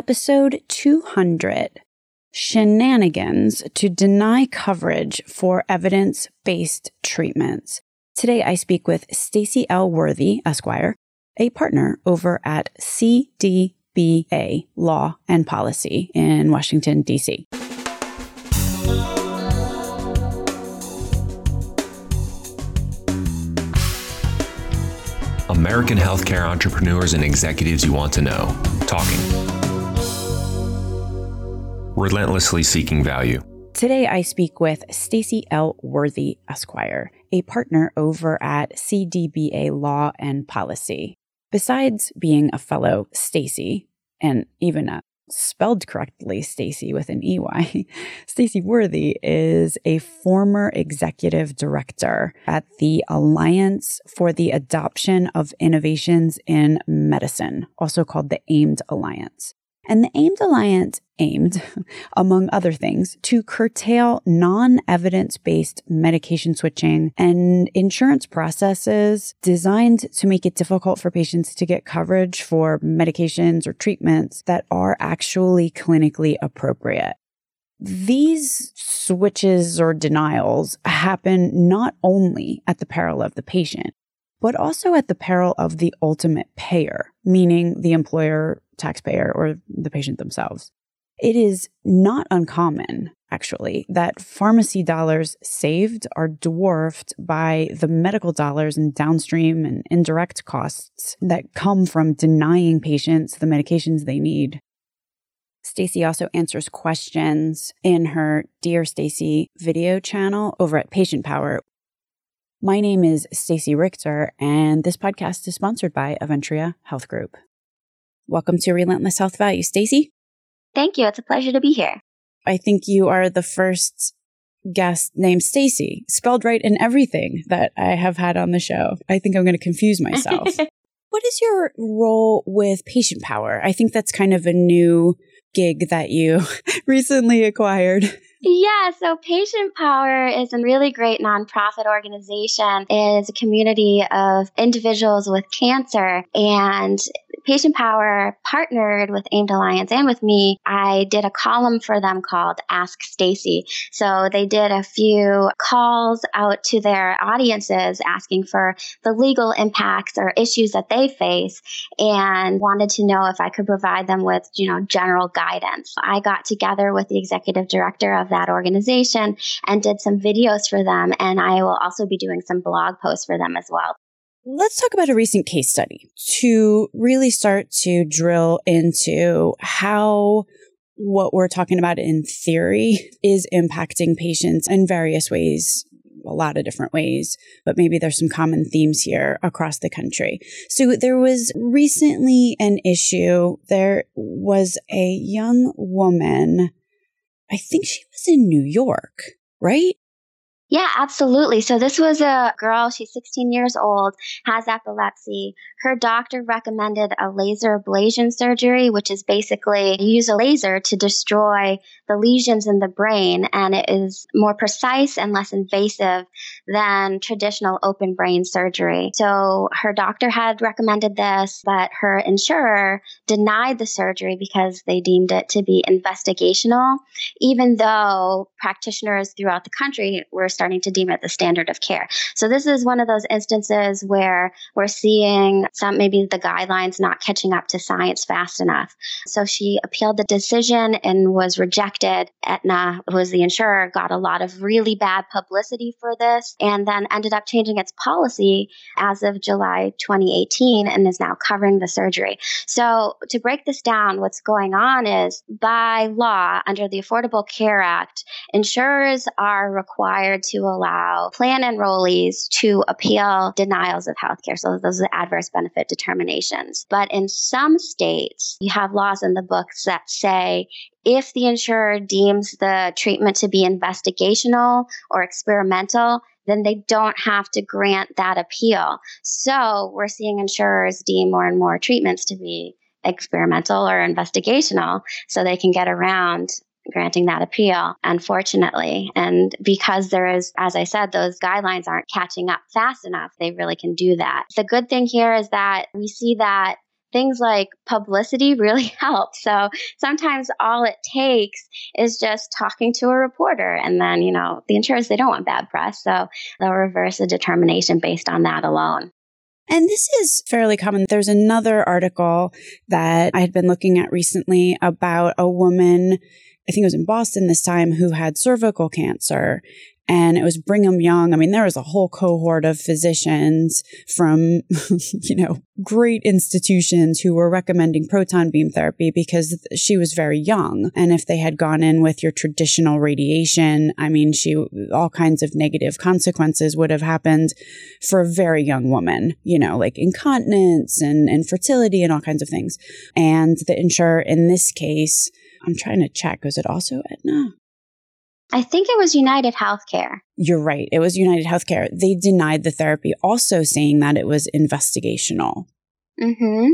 episode 200 Shenanigans to Deny Coverage for Evidence Based Treatments. Today, I speak with Stacey L. Worthy, Esquire, a partner over at DCBA Law and Policy in Washington, D.C. American healthcare entrepreneurs and executives you want to know. Talking. Relentlessly seeking value. Today, I speak with Stacey L. Worthy, Esquire, a partner over at DCBA Law and Policy. Besides being a fellow Stacey and even a spelled correctly Stacey with an EY. Stacey Worthy is a former executive director at the Alliance for the Adoption of Innovations in Medicine, also called the AIMED Alliance. And the AIMED Alliance aimed, among other things, to curtail non evidence based medication switching and insurance processes designed to make it difficult for patients to get coverage for medications or treatments that are actually clinically appropriate. These switches or denials happen not only at the peril of the patient, but also at the peril of the ultimate payer, meaning the employer, taxpayer, or the patient themselves. It is not uncommon, actually, that pharmacy dollars saved are dwarfed by the medical dollars and downstream and indirect costs that come from denying patients the medications they need. Stacey also answers questions in her Dear Stacy video channel over at Patient Power, my name is Stacey Richter, and this podcast is sponsored by Aventria Health Group. Welcome to Relentless Health Value, Stacy. Thank you. It's a pleasure to be here. I think you are the first guest named Stacey, spelled right in everything that I have had on the show. I think I'm going to confuse myself. what is your role with Patient Power? I think that's kind of a new gig that you recently acquired. Yeah, so Patient Power is a really great nonprofit organization. It is a community of individuals with cancer and Patient Power partnered with AIMED Alliance and with me. I did a column for them called Ask Stacey. So they did a few calls out to their audiences asking for the legal impacts or issues that they face and wanted to know if I could provide them with, you know, general guidance. I got together with the executive director of that organization and did some videos for them and I will also be doing some blog posts for them as well. Let's talk about a recent case study to really start to drill into how what we're talking about in theory is impacting patients in various ways, a lot of different ways, but maybe there's some common themes here across the country. So there was recently an issue. There was a young woman, I think she was in New York, right? Yeah, absolutely. So this was a girl, she's 16 years old, has epilepsy. Her doctor recommended a laser ablation surgery, which is basically use a laser to destroy the lesions in the brain and it is more precise and less invasive than traditional open brain surgery. So her doctor had recommended this, but her insurer denied the surgery because they deemed it to be investigational, even though practitioners throughout the country were starting to deem it the standard of care. So this is one of those instances where we're seeing some maybe the guidelines not catching up to science fast enough. So she appealed the decision and was rejected. Aetna, who was the insurer, got a lot of really bad publicity for this and then ended up changing its policy as of July 2018 and is now covering the surgery. So to break this down, what's going on is by law under the Affordable Care Act, insurers are required to allow plan enrollees to appeal denials of healthcare. So those are adverse benefit determinations. But in some states, you have laws in the books that say if the insurer deems the treatment to be investigational or experimental, then they don't have to grant that appeal. So we're seeing insurers deem more and more treatments to be experimental or investigational so they can get around granting that appeal, unfortunately. And because there is, as I said, those guidelines aren't catching up fast enough, they really can do that. The good thing here is that we see that things like publicity really help. So sometimes all it takes is just talking to a reporter. And then, you know, the insurers, they don't want bad press. So they'll reverse a determination based on that alone. And this is fairly common. There's another article that I had been looking at recently about a woman, I think it was in Boston this time, who had cervical cancer and it was Brigham Young. I mean, there was a whole cohort of physicians from, you know, great institutions who were recommending proton beam therapy because she was very young. And if they had gone in with your traditional radiation, I mean, she, all kinds of negative consequences would have happened for a very young woman, you know, like incontinence and infertility and all kinds of things. And the insurer in this case, I'm trying to check, was it also Aetna? I think it was United Healthcare. You're right. It was United Healthcare. They denied the therapy, also saying that it was investigational. Mm-hmm.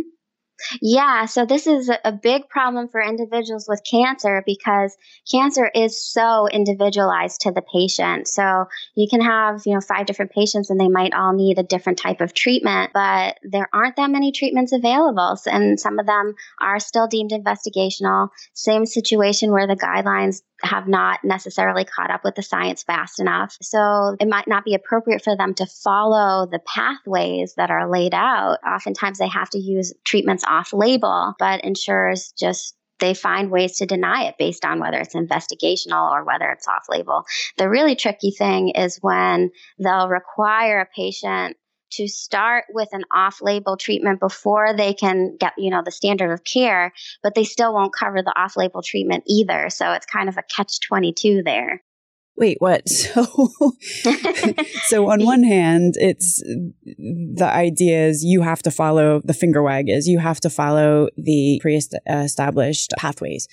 Yeah, so this is a big problem for individuals with cancer because cancer is so individualized to the patient. So you can have, you know, five different patients and they might all need a different type of treatment, but there aren't that many treatments available. And some of them are still deemed investigational. Same situation where the guidelines have not necessarily caught up with the science fast enough. So it might not be appropriate for them to follow the pathways that are laid out. Oftentimes they have to use treatments off label, but insurers just they find ways to deny it based on whether it's investigational or whether it's off label. The really tricky thing is when they'll require a patient to start with an off-label treatment before they can get you know the standard of care but they still won't cover the off-label treatment either so it's kind of a catch 22 there wait what so so on one hand it's the idea is you have to follow the finger wag is you have to follow the pre-established pathways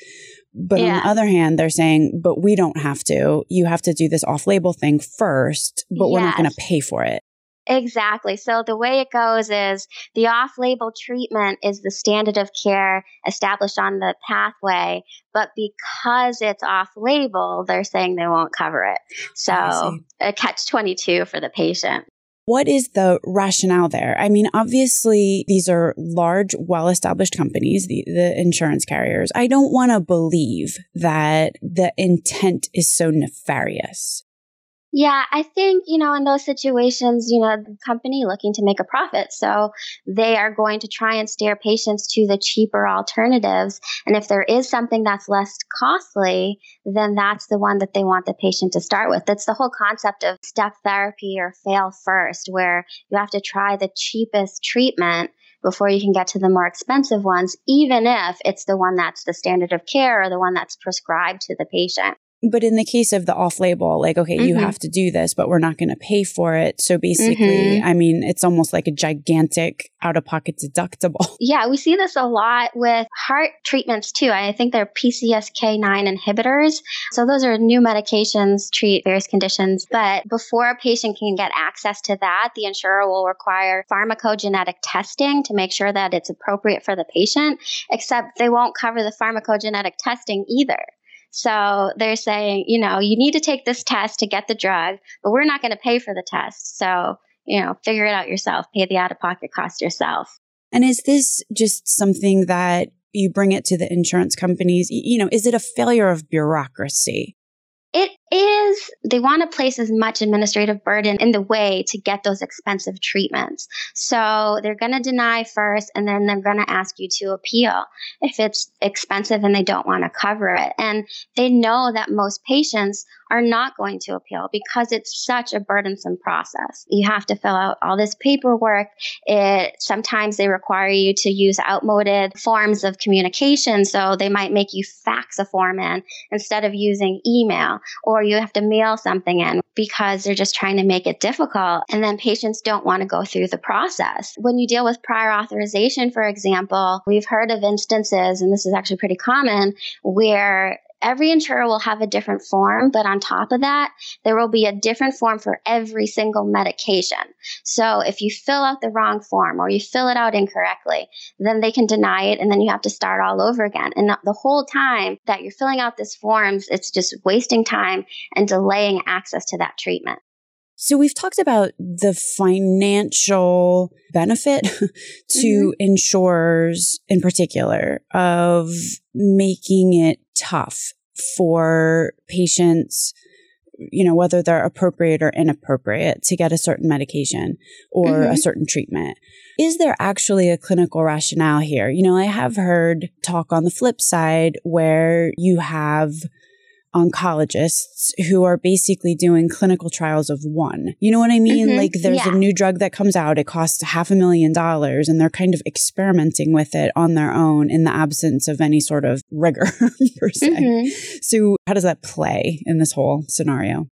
but yeah. on the other hand, they're saying, but we don't have to. You have to do this off label thing first, but yes. we're not going to pay for it. Exactly. So the way it goes is the off label treatment is the standard of care established on the pathway, but because it's off label, they're saying they won't cover it. So a catch 22 for the patient. What is the rationale there? I mean, obviously, these are large, well established companies, the, the insurance carriers. I don't want to believe that the intent is so nefarious. Yeah, I think, you know, in those situations, you know, the company looking to make a profit. So they are going to try and steer patients to the cheaper alternatives. And if there is something that's less costly, then that's the one that they want the patient to start with. That's the whole concept of step therapy or fail first, where you have to try the cheapest treatment before you can get to the more expensive ones, even if it's the one that's the standard of care or the one that's prescribed to the patient. But in the case of the off label, like, okay, mm-hmm. you have to do this, but we're not going to pay for it. So basically, mm-hmm. I mean, it's almost like a gigantic out of pocket deductible. Yeah, we see this a lot with heart treatments too. I think they're PCSK9 inhibitors. So those are new medications, treat various conditions. But before a patient can get access to that, the insurer will require pharmacogenetic testing to make sure that it's appropriate for the patient, except they won't cover the pharmacogenetic testing either. So they're saying, you know, you need to take this test to get the drug, but we're not going to pay for the test. So, you know, figure it out yourself, pay the out of pocket cost yourself. And is this just something that you bring it to the insurance companies? You know, is it a failure of bureaucracy? It is, they want to place as much administrative burden in the way to get those expensive treatments. So they're going to deny first and then they're going to ask you to appeal if it's expensive and they don't want to cover it. And they know that most patients are not going to appeal because it's such a burdensome process. You have to fill out all this paperwork. It sometimes they require you to use outmoded forms of communication. So they might make you fax a form in instead of using email or you have to mail something in because they're just trying to make it difficult. And then patients don't want to go through the process. When you deal with prior authorization, for example, we've heard of instances, and this is actually pretty common, where every insurer will have a different form, but on top of that, there will be a different form for every single medication. So if you fill out the wrong form or you fill it out incorrectly, then they can deny it and then you have to start all over again. And the whole time that you're filling out these forms, it's just wasting time and delaying access to that treatment. So we've talked about the financial benefit to mm-hmm. insurers in particular of making it tough for patients you know whether they're appropriate or inappropriate to get a certain medication or mm-hmm. a certain treatment is there actually a clinical rationale here you know i have heard talk on the flip side where you have oncologists who are basically doing clinical trials of one. You know what I mean? Mm-hmm. Like there's yeah. a new drug that comes out, it costs half a million dollars, and they're kind of experimenting with it on their own in the absence of any sort of rigor per se. Mm-hmm. So, how does that play in this whole scenario?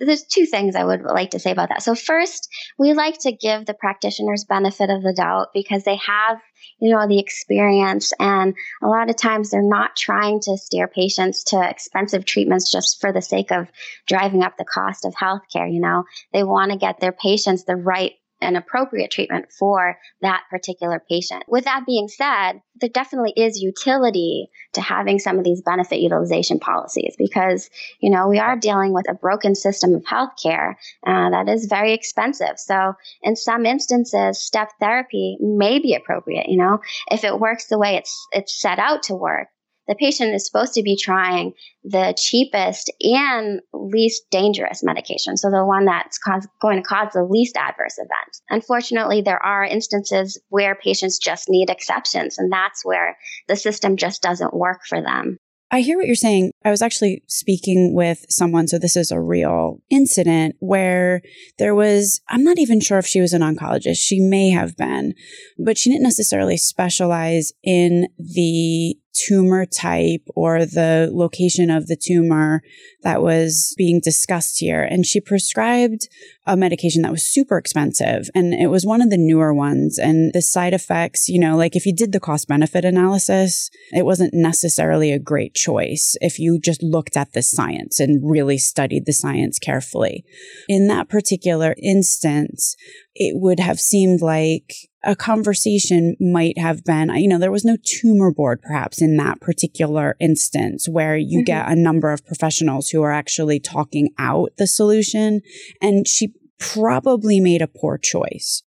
there's two things I would like to say about that. So first, we like to give the practitioners benefit of the doubt because they have, you know, the experience and a lot of times they're not trying to steer patients to expensive treatments just for the sake of driving up the cost of healthcare, you know. They want to get their patients the right an appropriate treatment for that particular patient. With that being said, there definitely is utility to having some of these benefit utilization policies because, you know, we are dealing with a broken system of healthcare uh, that is very expensive. So in some instances, step therapy may be appropriate, you know, if it works the way it's, it's set out to work the patient is supposed to be trying the cheapest and least dangerous medication. So the one that's cause, going to cause the least adverse events. Unfortunately, there are instances where patients just need exceptions, and that's where the system just doesn't work for them. I hear what you're saying. I was actually speaking with someone, so this is a real incident where there was, I'm not even sure if she was an oncologist. She may have been, but she didn't necessarily specialize in the tumor type or the location of the tumor that was being discussed here. And she prescribed a medication that was super expensive. And it was one of the newer ones. And the side effects, you know, like if you did the cost benefit analysis, it wasn't necessarily a great choice if you just looked at the science and really studied the science carefully. In that particular instance, it would have seemed like a conversation might have been, you know, there was no tumor board perhaps in that particular instance where you mm-hmm. get a number of professionals who are actually talking out the solution. And she probably made a poor choice.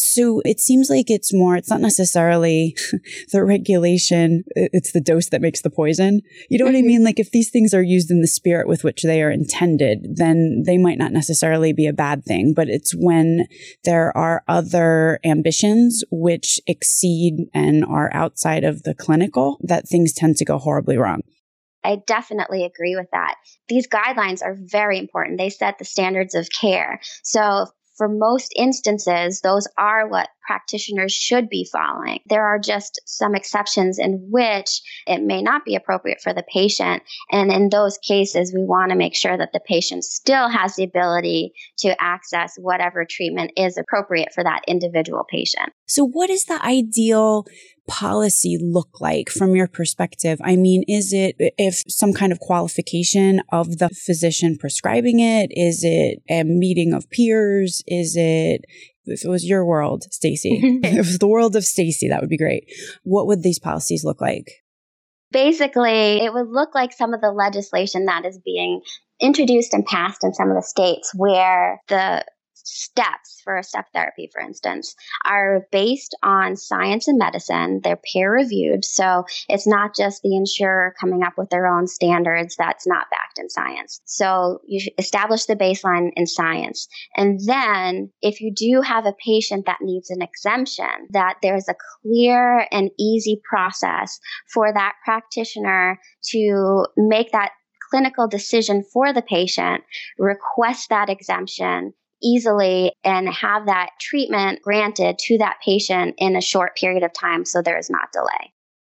So it seems like it's more, it's not necessarily the regulation, it's the dose that makes the poison. You know what mm-hmm. I mean? Like if these things are used in the spirit with which they are intended, then they might not necessarily be a bad thing, but it's when there are other ambitions which exceed and are outside of the clinical that things tend to go horribly wrong. I definitely agree with that. These guidelines are very important. They set the standards of care. So for most instances, those are what practitioners should be following. There are just some exceptions in which it may not be appropriate for the patient. And in those cases, we want to make sure that the patient still has the ability to access whatever treatment is appropriate for that individual patient. So, what is the ideal policy look like from your perspective? I mean, is it if some kind of qualification of the physician prescribing it? Is it a meeting of peers? Is it if it was your world, Stacey, if it was the world of Stacey, that would be great. What would these policies look like? Basically, it would look like some of the legislation that is being introduced and passed in some of the states where the steps for a step therapy, for instance, are based on science and medicine. They're peer reviewed. So it's not just the insurer coming up with their own standards that's not backed in science. So you establish the baseline in science. And then if you do have a patient that needs an exemption, that there's a clear and easy process for that practitioner to make that clinical decision for the patient, request that exemption, easily and have that treatment granted to that patient in a short period of time so there is not delay.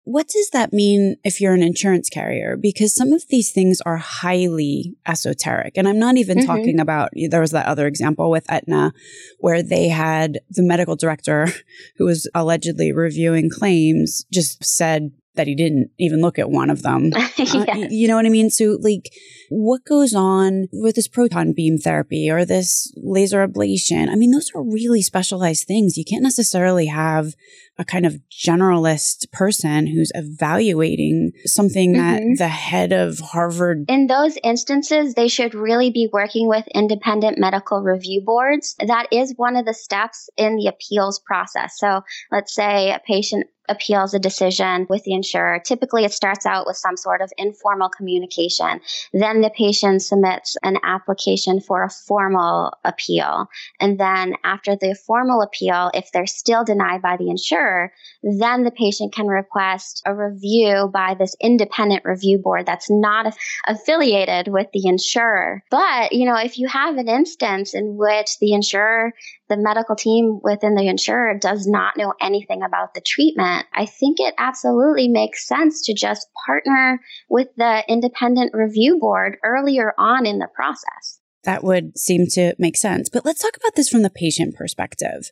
What does that mean if you're an insurance carrier? Because some of these things are highly esoteric. And I'm not even mm-hmm. talking about, there was that other example with Aetna where they had the medical director who was allegedly reviewing claims just said that he didn't even look at one of them. yes. uh, you know what I mean? So, like, what goes on with this proton beam therapy or this laser ablation? I mean, those are really specialized things. You can't necessarily have a kind of generalist person who's evaluating something that Mhm. the head of Harvard In those instances, they should really be working with independent medical review boards. That is one of the steps in the appeals process. So let's say a patient appeals a decision with the insurer. Typically, it starts out with some sort of informal communication. Then the patient submits an application for a formal appeal. And then after the formal appeal, if they're still denied by the insurer, then the patient can request a review by this independent review board that's not affiliated with the insurer. But, you know, if you have an instance in which the insurer the medical team within the insurer does not know anything about the treatment, I think it absolutely makes sense to just partner with the independent review board earlier on in the process. That would seem to make sense. But let's talk about this from the patient perspective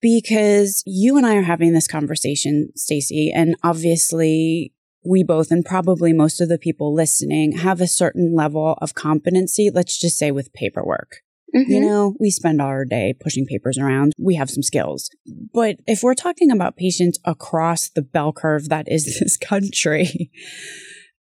because you and I are having this conversation, Stacey, and obviously we both and probably most of the people listening have a certain level of competency, let's just say with paperwork. You Mhm. know, we spend our day pushing papers around. We have some skills. But if we're talking about patients across the bell curve that is this country,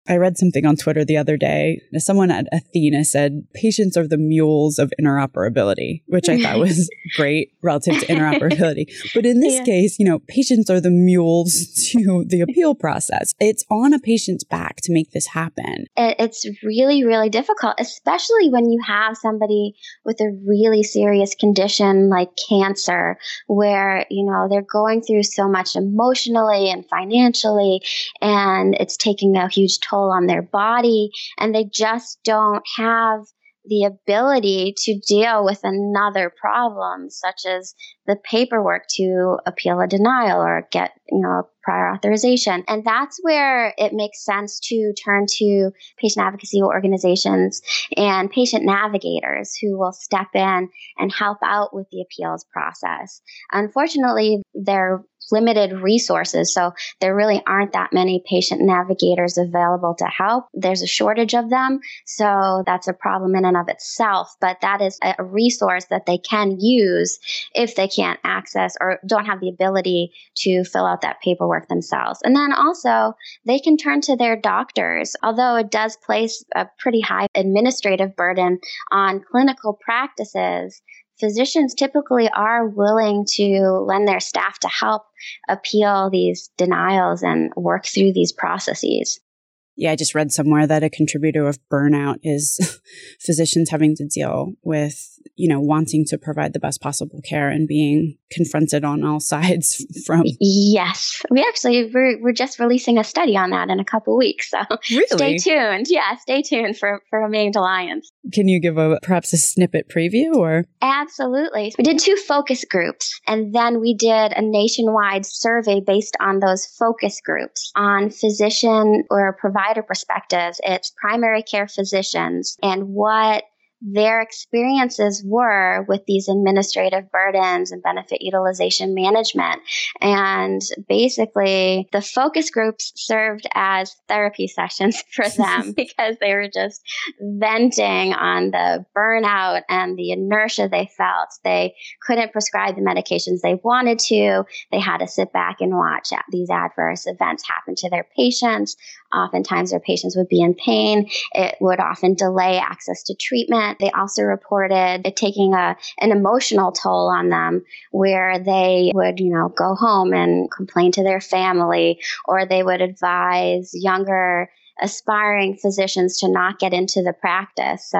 I read something on Twitter the other day. Someone at Athena said patients are the mules of interoperability, which I thought was great relative to interoperability. But in this Yeah. case, you know, patients are the mules to the appeal process. It's on a patient's back to make this happen. It's really, really difficult, especially when you have somebody with a really serious condition like cancer, where, you know, they're going through so much emotionally and financially, and it's taking a huge toll on their body, and they just don't have the ability to deal with another problem, such as the paperwork to appeal a denial or get, you know, prior authorization. And that's where it makes sense to turn to patient advocacy organizations and patient navigators who will step in and help out with the appeals process. Unfortunately, they're limited resources, so there really aren't that many patient navigators available to help. There's a shortage of them, so that's a problem in and of itself, but that is a resource that they can use if they can't access or don't have the ability to fill out that paperwork themselves. And then also, they can turn to their doctors, although it does place a pretty high administrative burden on clinical practices. Physicians typically are willing to lend their staff to help appeal these denials and work through these processes. Yeah, I just read somewhere that a contributor of burnout is physicians having to deal with, you know, wanting to provide the best possible care and being confronted on all sides from. Yes, we actually we're, we're just releasing a study on that in a couple weeks, so stay tuned. Yeah, stay tuned for for Maimed Alliance. Can you give a perhaps a snippet preview or? Absolutely. We did two focus groups, and then we did a nationwide survey based on those focus groups on physician or provider perspectives. It's primary care physicians and what their experiences were with these administrative burdens and benefit utilization management. And basically, the focus groups served as therapy sessions for them because they were just venting on the burnout and the inertia they felt. They couldn't prescribe the medications they wanted to. They had to sit back and watch these adverse events happen to their patients. Oftentimes, their patients would be in pain. It would often delay access to treatment. They also reported it taking a, an emotional toll on them where they would, you know, go home and complain to their family or they would advise younger aspiring physicians to not get into the practice. So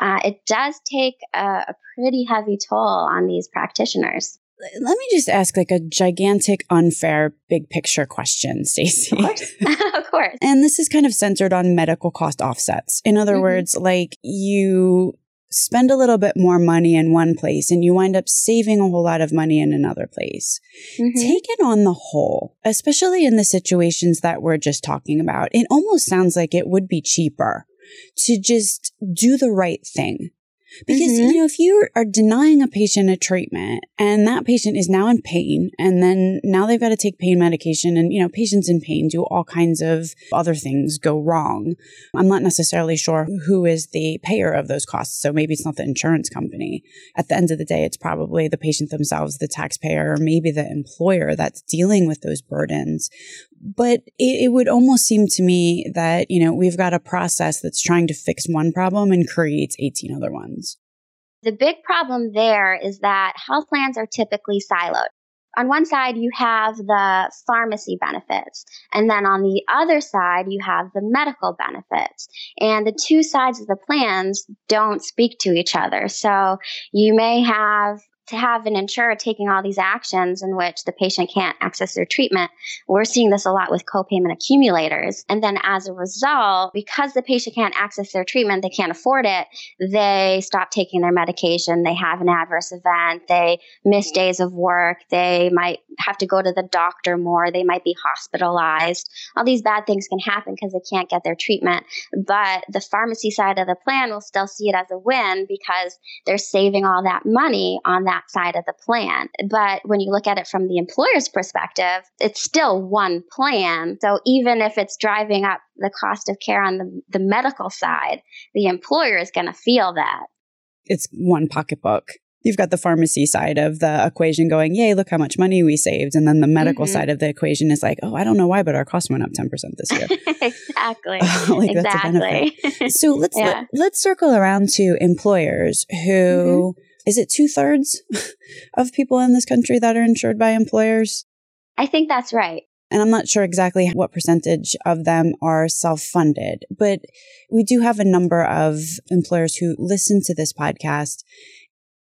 uh, it does take a, a pretty heavy toll on these practitioners. Let me just ask like a gigantic, unfair, big picture question, Stacey. Of course. of course. And this is kind of centered on medical cost offsets. In other Mhm. words, like you spend a little bit more money in one place and you wind up saving a whole lot of money in another place. Mhm. Taken on the whole, especially in the situations that we're just talking about, it almost sounds like it would be cheaper to just do the right thing. Because, mm-hmm. you know, if you are denying a patient a treatment and that patient is now in pain and then now they've got to take pain medication and, you know, patients in pain do all kinds of other things go wrong. I'm not necessarily sure who is the payer of those costs. So maybe it's not the insurance company. At the end of the day, it's probably the patient themselves, the taxpayer, or maybe the employer that's dealing with those burdens. But it, it would almost seem to me that, you know, we've got a process that's trying to fix one problem and creates 18 other ones. The big problem there is that health plans are typically siloed. On one side, you have the pharmacy benefits, and then on the other side, you have the medical benefits. And the two sides of the plans don't speak to each other. So you may have to have an insurer taking all these actions in which the patient can't access their treatment. We're seeing this a lot with copayment accumulators. And then as a result, because the patient can't access their treatment, they can't afford it, they stop taking their medication, they have an adverse event, they miss days of work, they might have to go to the doctor more, they might be hospitalized. All these bad things can happen because they can't get their treatment. But the pharmacy side of the plan will still see it as a win because they're saving all that money on that that side of the plan. But when you look at it from the employer's perspective, it's still one plan. So even if it's driving up the cost of care on the, the medical side, the employer is going to feel that. It's one pocketbook. You've got the pharmacy side of the equation going, yay, look how much money we saved. And then the medical mm-hmm. side of the equation is like, oh, I don't know why, but our costs went up 10% this year. exactly. like exactly. so let's, yeah. let us circle around to employers who mm-hmm is it two thirds of people in this country that are insured by employers? I think that's right. And I'm not sure exactly what percentage of them are self funded, but we do have a number of employers who listen to this podcast.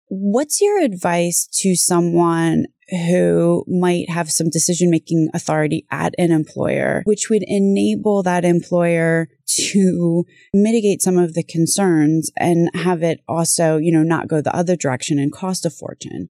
What's your advice to someone who might have some decision making authority at an employer, which would enable that employer to mitigate some of the concerns and have it also, you know, not go the other direction and cost a fortune.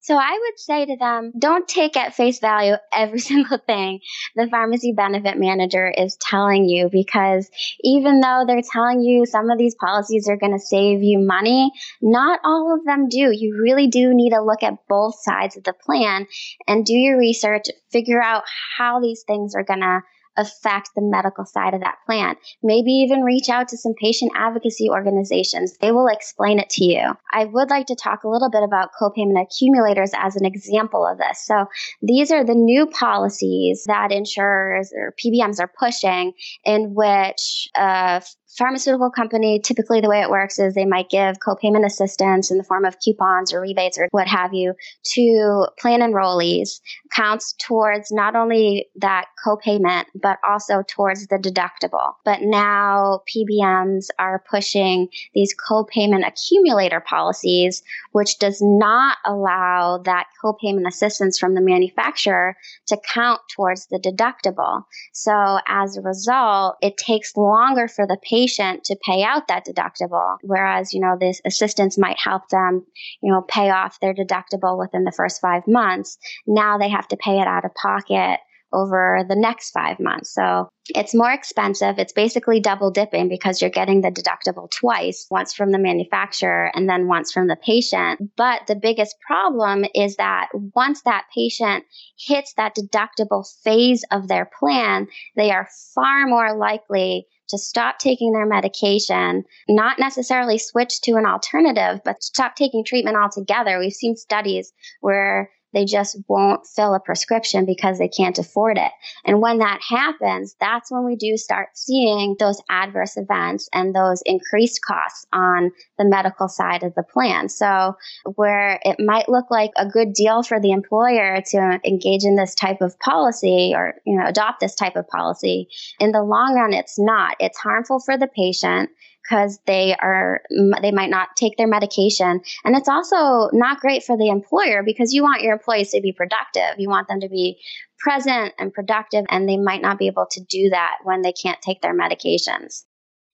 So I would say to them, don't take at face value every single thing the pharmacy benefit manager is telling you because even though they're telling you some of these policies are going to save you money, not all of them do. You really do need to look at both sides of the plan and do your research, figure out how these things are going to affect the medical side of that plan. Maybe even reach out to some patient advocacy organizations. They will explain it to you. I would like to talk a little bit about copayment accumulators as an example of this. So these are the new policies that insurers or PBMs are pushing in which uh, pharmaceutical company, typically the way it works is they might give copayment assistance in the form of coupons or rebates or what have you to plan enrollees, counts towards not only that copayment, but also towards the deductible. But now PBMs are pushing these copayment accumulator policies, which does not allow that copayment assistance from the manufacturer to count towards the deductible. So as a result, it takes longer for the patient patient to pay out that deductible. Whereas, you know, this assistance might help them, you know, pay off their deductible within the first five months. Now they have to pay it out of pocket over the next five months. So it's more expensive. It's basically double dipping because you're getting the deductible twice, once from the manufacturer and then once from the patient. But the biggest problem is that once that patient hits that deductible phase of their plan, they are far more likely to stop taking their medication, not necessarily switch to an alternative, but stop taking treatment altogether. We've seen studies where they just won't fill a prescription because they can't afford it. And when that happens, that's when we do start seeing those adverse events and those increased costs on the medical side of the plan. So where it might look like a good deal for the employer to engage in this type of policy or, you know, adopt this type of policy, in the long run, it's not. It's harmful for the patient because they are they might not take their medication. And it's also not great for the employer because you want your employees to be productive. You want them to be present and productive and they might not be able to do that when they can't take their medications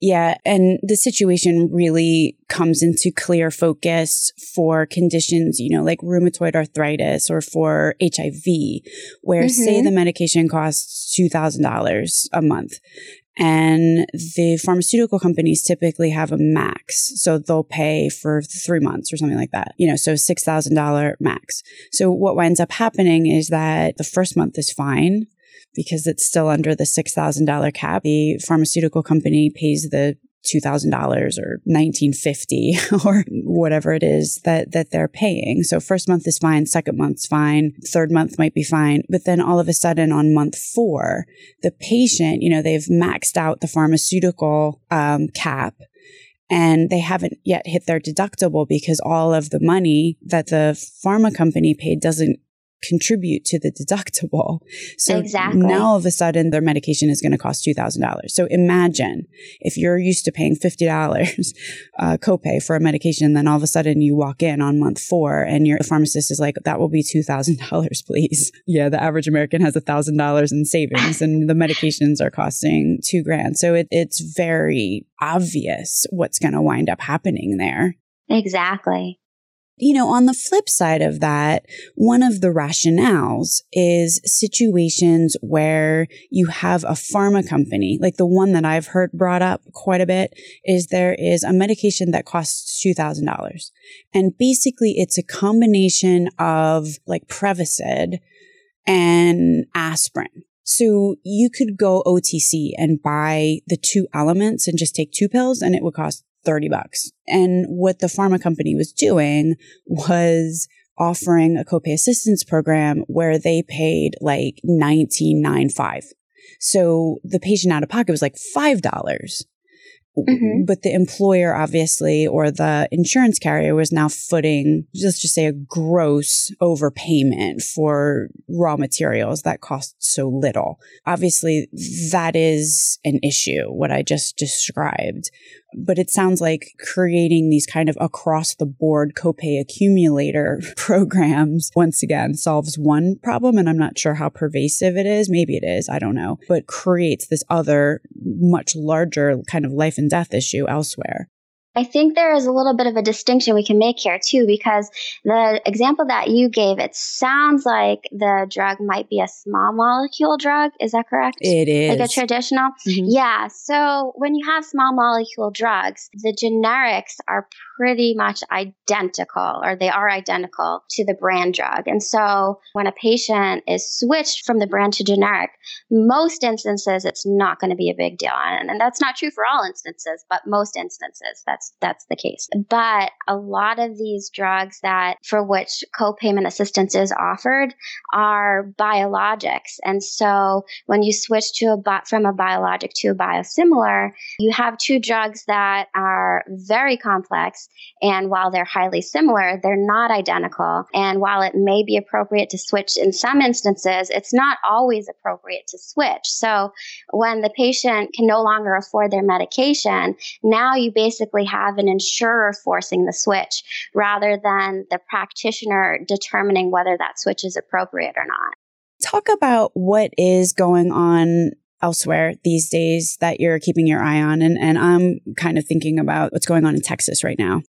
yeah. And the situation really comes into clear focus for conditions, you know, like rheumatoid arthritis or for HIV, where mm-hmm. say the medication costs $2,000 a month And the pharmaceutical companies typically have a max. So they'll pay for three months or something like that, you know, so $6,000 max. So what winds up happening is that the first month is fine because it's still under the $6,000 cap. The pharmaceutical company pays the $2,000 or 1950 or whatever it is that, that they're paying. So first month is fine. Second month's fine. Third month might be fine. But then all of a sudden on month four, the patient, you know, they've maxed out the pharmaceutical um, cap and they haven't yet hit their deductible because all of the money that the pharma company paid doesn't contribute to the deductible. So exactly. now all of a sudden their medication is going to cost $2,000. So imagine if you're used to paying $50 uh, copay for a medication, then all of a sudden you walk in on month four and your pharmacist is like, that will be $2,000, please. Yeah, the average American has $1,000 in savings and the medications are costing two grand. So it, it's very obvious what's going to wind up happening there. Exactly. You know, on the flip side of that, one of the rationales is situations where you have a pharma company, like the one that I've heard brought up quite a bit is there is a medication that costs $2,000. And basically it's a combination of like Prevacid and aspirin. So you could go OTC and buy the two elements and just take two pills and it would cost 30 bucks. And what the pharma company was doing was offering a copay assistance program where they paid like 19.95. So the patient out of pocket was like $5. Mm-hmm. But the employer, obviously, or the insurance carrier was now footing, let's just say, a gross overpayment for raw materials that cost so little. Obviously, that is an issue, what I just described but it sounds like creating these kind of across the board copay accumulator programs once again solves one problem. And I'm not sure how pervasive it is. Maybe it is. I don't know, but creates this other much larger kind of life and death issue elsewhere. I think there is a little bit of a distinction we can make here too, because the example that you gave, it sounds like the drug might be a small molecule drug. Is that correct? It is. Like a traditional? Mm-hmm. Yeah. So when you have small molecule drugs, the generics are pretty much identical or they are identical to the brand drug. And so when a patient is switched from the brand to generic, most instances it's not going to be a big deal. And, and that's not true for all instances, but most instances that's that's the case. But a lot of these drugs that for which co-payment assistance is offered are biologics. And so when you switch to a from a biologic to a biosimilar, you have two drugs that are very complex and while they're highly similar, they're not identical. And while it may be appropriate to switch in some instances, it's not always appropriate to switch. So when the patient can no longer afford their medication, now you basically have an insurer forcing the switch rather than the practitioner determining whether that switch is appropriate or not. Talk about what is going on elsewhere these days that you're keeping your eye on? And, and I'm kind of thinking about what's going on in Texas right now.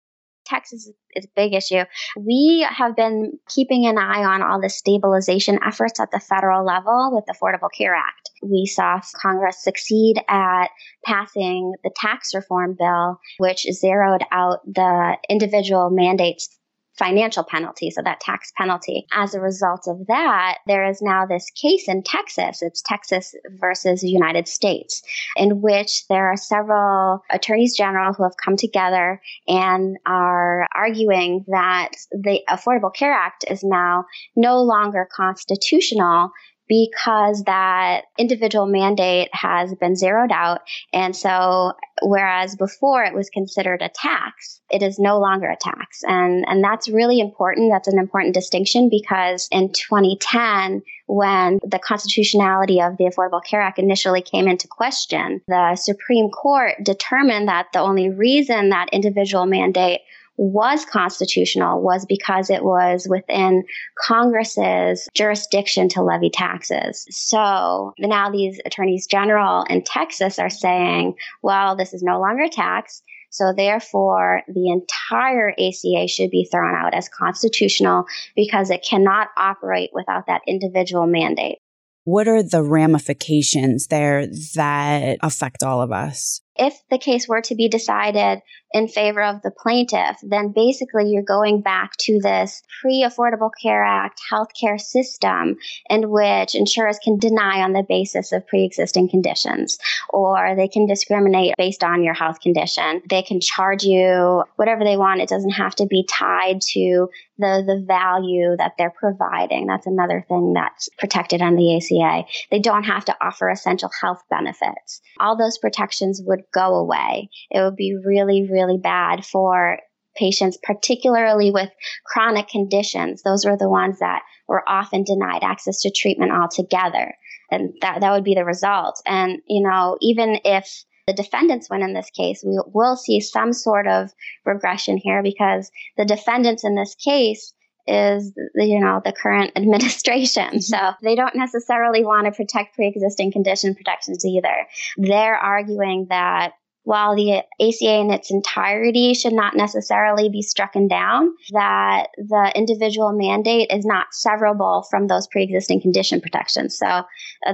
Texas is a big issue. We have been keeping an eye on all the stabilization efforts at the federal level with the Affordable Care Act. We saw Congress succeed at passing the tax reform bill, which zeroed out the individual mandates financial penalty, so that tax penalty. As a result of that, there is now this case in Texas. It's Texas versus United States, in which there are several attorneys general who have come together and are arguing that the Affordable Care Act is now no longer constitutional because that individual mandate has been zeroed out. And so, whereas before it was considered a tax, it is no longer a tax. And, and that's really important. That's an important distinction because in 2010, when the constitutionality of the Affordable Care Act initially came into question, the Supreme Court determined that the only reason that individual mandate was constitutional was because it was within Congress's jurisdiction to levy taxes. So now these attorneys general in Texas are saying, well, this is no longer a tax. So therefore, the entire ACA should be thrown out as constitutional because it cannot operate without that individual mandate. What are the ramifications there that affect all of us? if the case were to be decided in favor of the plaintiff, then basically you're going back to this pre Affordable Care Act healthcare system in which insurers can deny on the basis of pre existing conditions, or they can discriminate based on your health condition. They can charge you whatever they want. It doesn't have to be tied to the, the value that they're providing. That's another thing that's protected on the ACA. They don't have to offer essential health benefits. All those protections would go away. It would be really, really bad for patients, particularly with chronic conditions. Those were the ones that were often denied access to treatment altogether. And that, that would be the result. And, you know, even if the defendants win in this case, we will see some sort of regression here because the defendants in this case is you know the current administration mm-hmm. so they don't necessarily want to protect pre-existing condition protections either they're arguing that while the ACA in its entirety should not necessarily be strucken down, that the individual mandate is not severable from those pre existing condition protections. So uh,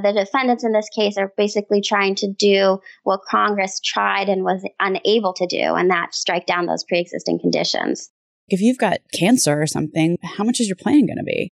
the defendants in this case are basically trying to do what Congress tried and was unable to do, and that's strike down those pre existing conditions. If you've got cancer or something, how much is your plan going to be?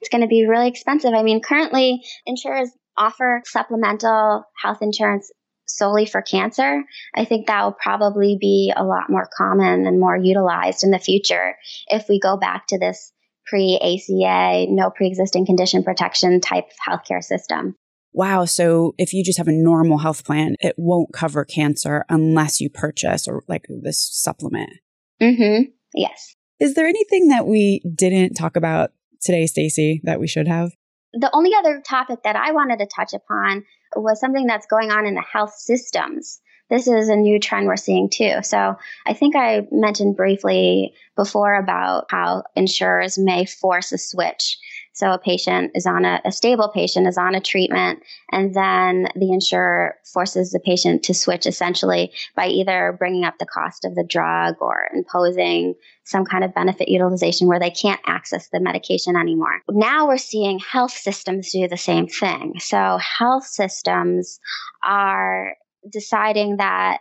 It's going to be really expensive. I mean, currently, insurers offer supplemental health insurance solely for cancer, I think that will probably be a lot more common and more utilized in the future if we go back to this pre ACA, no pre existing condition protection type of healthcare system. Wow. So if you just have a normal health plan, it won't cover cancer unless you purchase or like this supplement. Mm-hmm. Yes. Is there anything that we didn't talk about today, Stacey, that we should have? The only other topic that I wanted to touch upon was something that's going on in the health systems. This is a new trend we're seeing too. So I think I mentioned briefly before about how insurers may force a switch. So a patient is on a, a, stable patient is on a treatment, and then the insurer forces the patient to switch essentially by either bringing up the cost of the drug or imposing some kind of benefit utilization where they can't access the medication anymore. Now we're seeing health systems do the same thing. So health systems are deciding that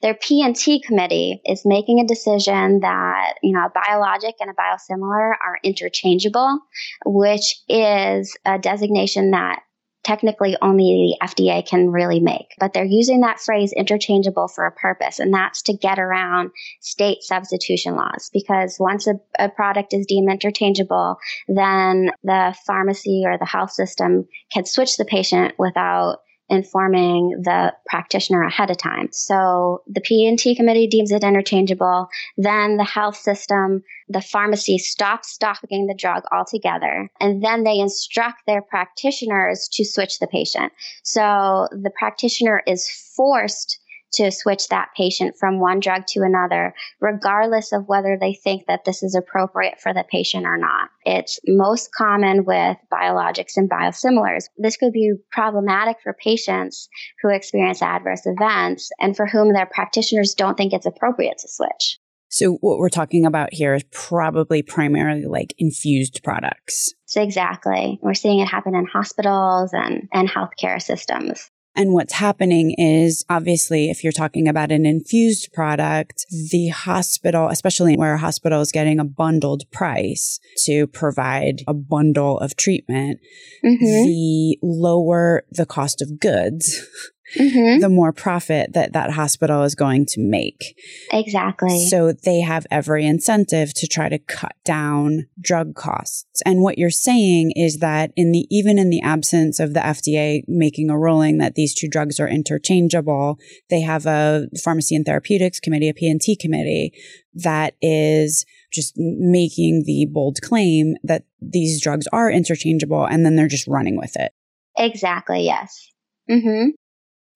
their P&T committee is making a decision that, you know, a biologic and a biosimilar are interchangeable, which is a designation that technically only the FDA can really make. But they're using that phrase interchangeable for a purpose, and that's to get around state substitution laws. Because once a, a, product is deemed interchangeable, then the pharmacy or the health system can switch the patient without informing the practitioner ahead of time. So the P&T committee deems it interchangeable. Then the health system, the pharmacy stops stocking the drug altogether. And then they instruct their practitioners to switch the patient. So the practitioner is forced to switch that patient from one drug to another, regardless of whether they think that this is appropriate for the patient or not. It's most common with biologics and biosimilars. This could be problematic for patients who experience adverse events and for whom their practitioners don't think it's appropriate to switch. So what we're talking about here is probably primarily like infused products. So exactly. We're seeing it happen in hospitals and, and healthcare systems. And what's happening is obviously, if you're talking about an infused product, the hospital, especially where a hospital is getting a bundled price to provide a bundle of treatment, mm-hmm. the lower the cost of goods mm-hmm. the more profit that that hospital is going to make. Exactly. So they have every incentive to try to cut down drug costs. And what you're saying is that in the even in the absence of the FDA making a ruling that these two drugs are interchangeable, they have a pharmacy and therapeutics committee, a P&T committee that is just making the bold claim that these drugs are interchangeable and then they're just running with it. Exactly, yes. Mhm.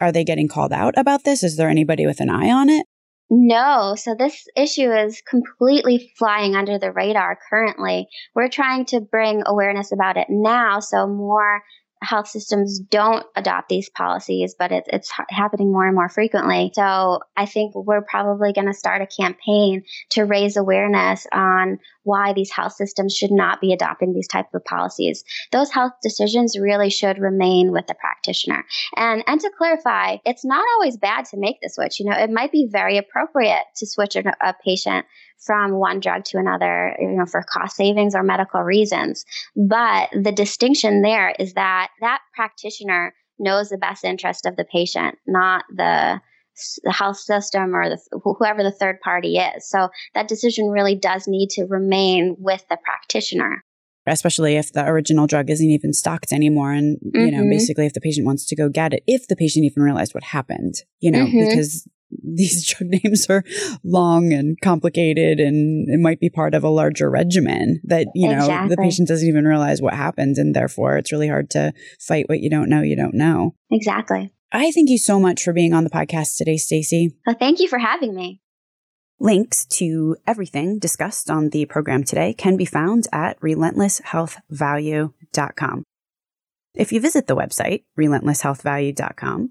Are they getting called out about this? Is there anybody with an eye on it? No. So this issue is completely flying under the radar currently. We're trying to bring awareness about it now so more health systems don't adopt these policies, but it, it's happening more and more frequently. So I think we're probably going to start a campaign to raise awareness on why these health systems should not be adopting these type of policies. Those health decisions really should remain with the practitioner. And and to clarify, it's not always bad to make the switch. You know, it might be very appropriate to switch a patient from one drug to another, you know, for cost savings or medical reasons. But the distinction there is that that practitioner knows the best interest of the patient, not the the health system or the, whoever the third party is. So that decision really does need to remain with the practitioner. Especially if the original drug isn't even stocked anymore. And, mm-hmm. you know, mm-hmm. basically if the patient wants to go get it, if the patient even realized what happened, you know, mm-hmm. because these drug names are long and complicated and it might be part of a larger regimen that, you know, exactly. the patient doesn't even realize what happened. And therefore it's really hard to fight what you don't know, you don't know. Exactly. I thank you so much for being on the podcast today, Stacey. Well, thank you for having me. Links to everything discussed on the program today can be found at relentlesshealthvalue.com. If you visit the website, relentlesshealthvalue.com,